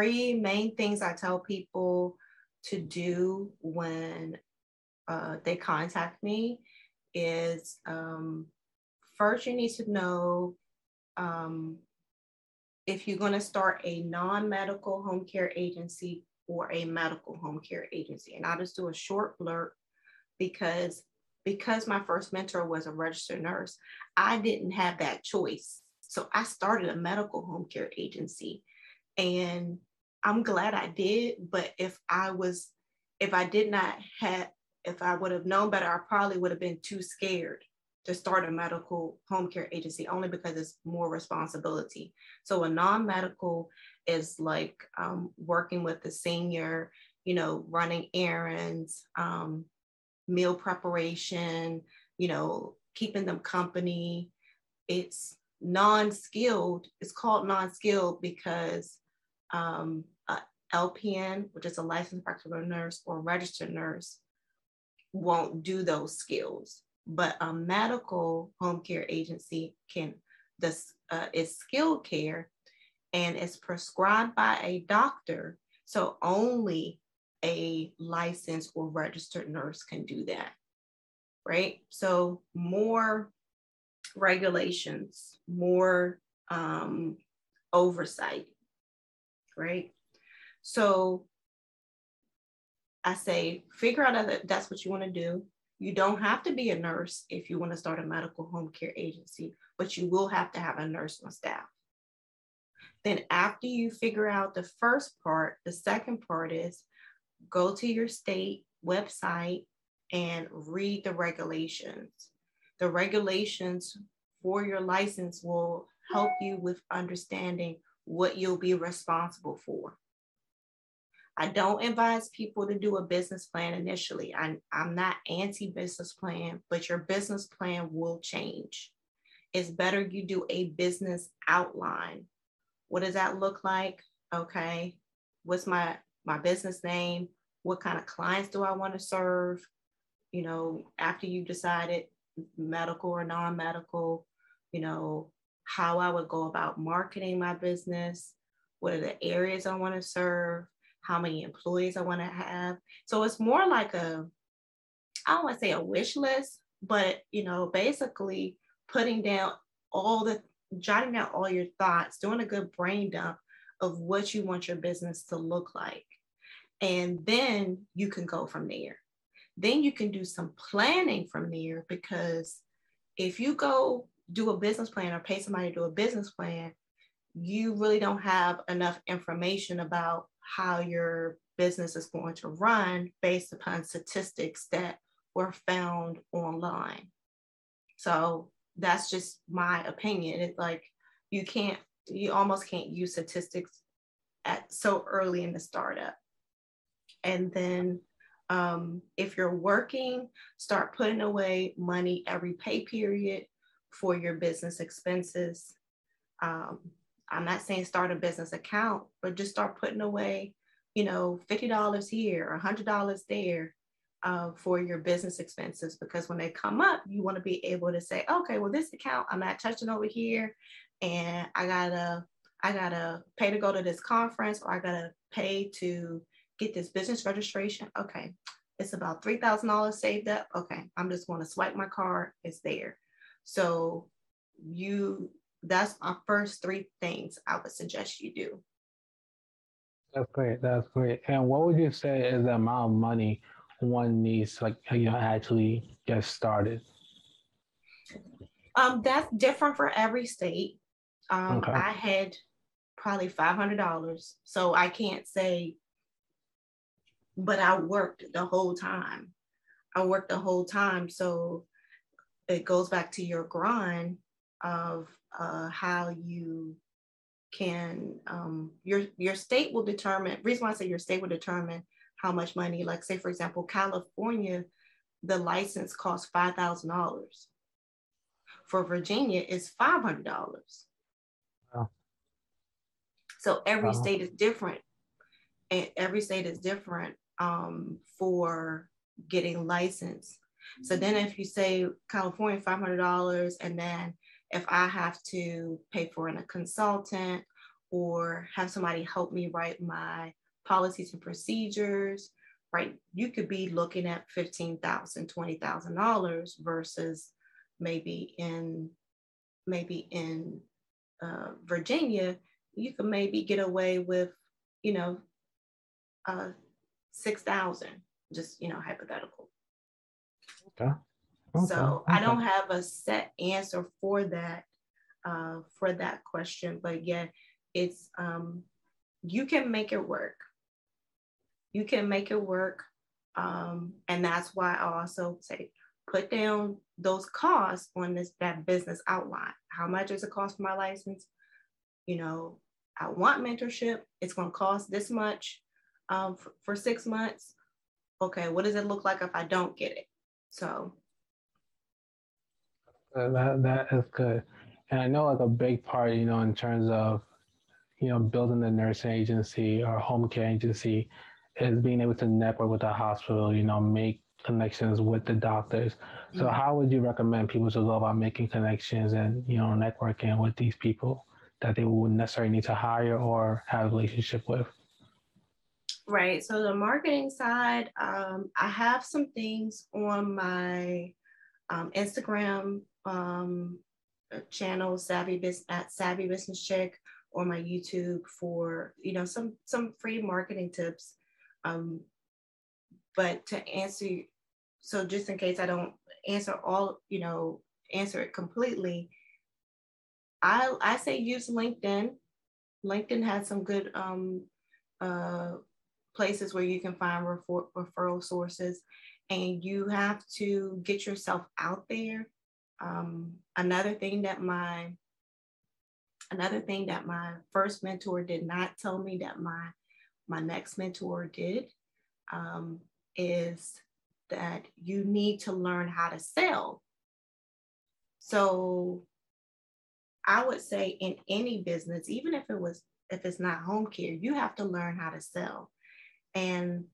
main things I tell people to do when uh, they contact me is um, first you need to know um, if you're going to start a non-medical home care agency or a medical home care agency. And I'll just do a short blurb because because my first mentor was a registered nurse, I didn't have that choice. So I started a medical home care agency and I'm glad I did, but if I was if I did not have if I would have known better, I probably would have been too scared to start a medical home care agency only because it's more responsibility. So a non-medical is like um, working with the senior, you know, running errands, um, meal preparation, you know, keeping them company. It's non-skilled. It's called non-skilled because um, LPN, which is a licensed practical nurse or registered nurse, won't do those skills. But a medical home care agency can, this uh, is skilled care and it's prescribed by a doctor. So only a licensed or registered nurse can do that, right? So more regulations, more um, oversight, right? So I say, figure out that that's what you want to do. You don't have to be a nurse if you want to start a medical home care agency, but you will have to have a nurse on staff. Then, after you figure out the first part, the second part is go to your state website and read the regulations. The regulations for your license will help you with understanding what you'll be responsible for. I don't advise people to do a business plan initially. I'm, I'm not anti business plan, but your business plan will change. It's better you do a business outline. What does that look like? Okay. What's my my business name? What kind of clients do I want to serve? You know, after you decided medical or non-medical, you know, how I would go about marketing my business, what are the areas I want to serve, how many employees I want to have. So it's more like a, I don't want to say a wish list, but you know, basically putting down all the, jotting down all your thoughts, doing a good brain dump of what you want your business to look like. And then you can go from there. Then you can do some planning from there because if you go do a business plan or pay somebody to do a business plan, you really don't have enough information about how your business is going to run based upon statistics that were found online. So that's just my opinion. It's like you can't, you almost can't use statistics at so early in the startup. And then um, if you're working, start putting away money every pay period for your business expenses. Um, I'm not saying start a business account, but just start putting away, you know, $50 here, $100 there uh, for your business expenses. Because when they come up, you want to be able to say, okay, well, this account I'm not touching over here. And I gotta, I gotta pay to go to this conference or I gotta pay to get this business registration. Okay, it's about $3,000 saved up. Okay, I'm just going to swipe my card, it's there. So you that's my first three things I would suggest you do. That's great. That's great. And what would you say is the amount of money one needs, like you know, actually get started? Um, that's different for every state. Um, okay. I had probably five hundred dollars, so I can't say. But I worked the whole time. I worked the whole time, so it goes back to your grind of uh, how you can um, your your state will determine reason why I say your state will determine how much money like say for example California the license costs five thousand dollars for Virginia is five hundred dollars wow. so every wow. state is different and every state is different um, for getting licensed so then if you say California $500 and then if I have to pay for a consultant or have somebody help me write my policies and procedures, right? You could be looking at $15,000, $20,000 versus maybe in maybe in uh, Virginia, you could maybe get away with, you know, uh, 6,000, just, you know, hypothetical. Okay. Okay. So okay. I don't have a set answer for that, uh, for that question, but yeah, it's, um, you can make it work. You can make it work. Um, and that's why I also say put down those costs on this that business outline. How much does it cost for my license? You know, I want mentorship. It's going to cost this much um, for, for six months. Okay, what does it look like if I don't get it? So that that is good. And I know like a big part, you know, in terms of you know building the nursing agency or home care agency is being able to network with the hospital, you know, make connections with the doctors. So mm-hmm. how would you recommend people to go about making connections and you know networking with these people that they wouldn't necessarily need to hire or have a relationship with? Right. So the marketing side, um, I have some things on my um, Instagram um, channel, Savvy Business at Savvy Business Chick, or my YouTube for you know some some free marketing tips. Um, but to answer, so just in case I don't answer all, you know, answer it completely, I I say use LinkedIn. LinkedIn has some good um, uh, places where you can find refer- referral sources, and you have to get yourself out there. Um, another thing that my another thing that my first mentor did not tell me that my my next mentor did um, is that you need to learn how to sell. So I would say in any business, even if it was if it's not home care, you have to learn how to sell. And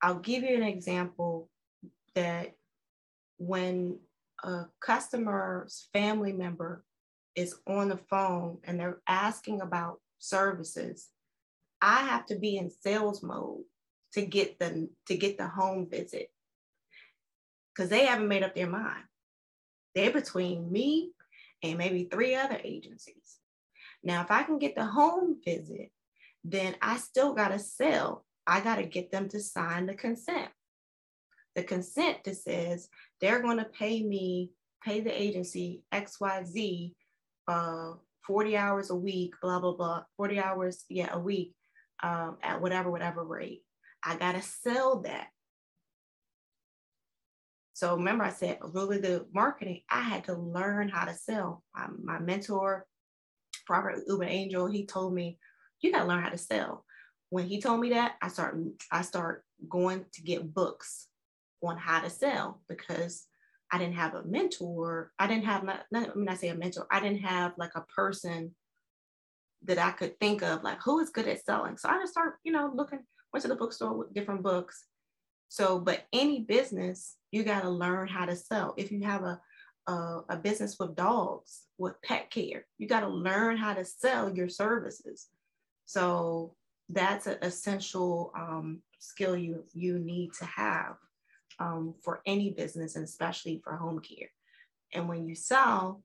I'll give you an example that when a customer's family member is on the phone and they're asking about services, I have to be in sales mode to get the to get the home visit because they haven't made up their mind. They're between me and maybe three other agencies. Now, if I can get the home visit, then I still got to sell. I got to get them to sign the consent. The consent that says they're going to pay me, pay the agency XYZ uh, 40 hours a week, blah, blah, blah, 40 hours, yeah, a week um, at whatever, whatever rate. I got to sell that. So remember, I said really the marketing, I had to learn how to sell. Um, my mentor, Robert Uber Angel, he told me, you got to learn how to sell. When he told me that, I start I start going to get books on how to sell because I didn't have a mentor. I didn't have not, not when I say a mentor, I didn't have like a person that I could think of like who is good at selling. So I just start, you know, looking went to the bookstore with different books. So, but any business, you got to learn how to sell. If you have a, a, a business with dogs, with pet care, you got to learn how to sell your services. So that's an essential um, skill you you need to have um, for any business, and especially for home care. And when you sell,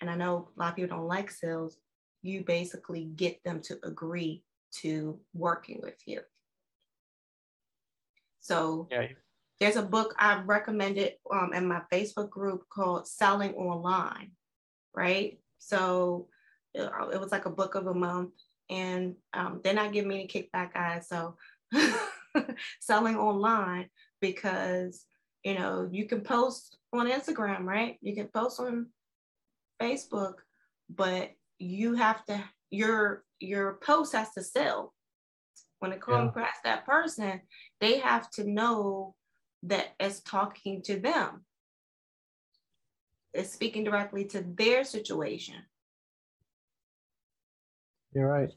and I know a lot of people don't like sales, you basically get them to agree to working with you. So yeah. there's a book I've recommended um, in my Facebook group called Selling Online, right? So it, it was like a book of a month, and um, they're not giving me any kickback, guys. So selling online because you know you can post on Instagram, right? You can post on Facebook, but you have to your your post has to sell. When it comes yeah. across that person, they have to know that it's talking to them. It's speaking directly to their situation. You're right.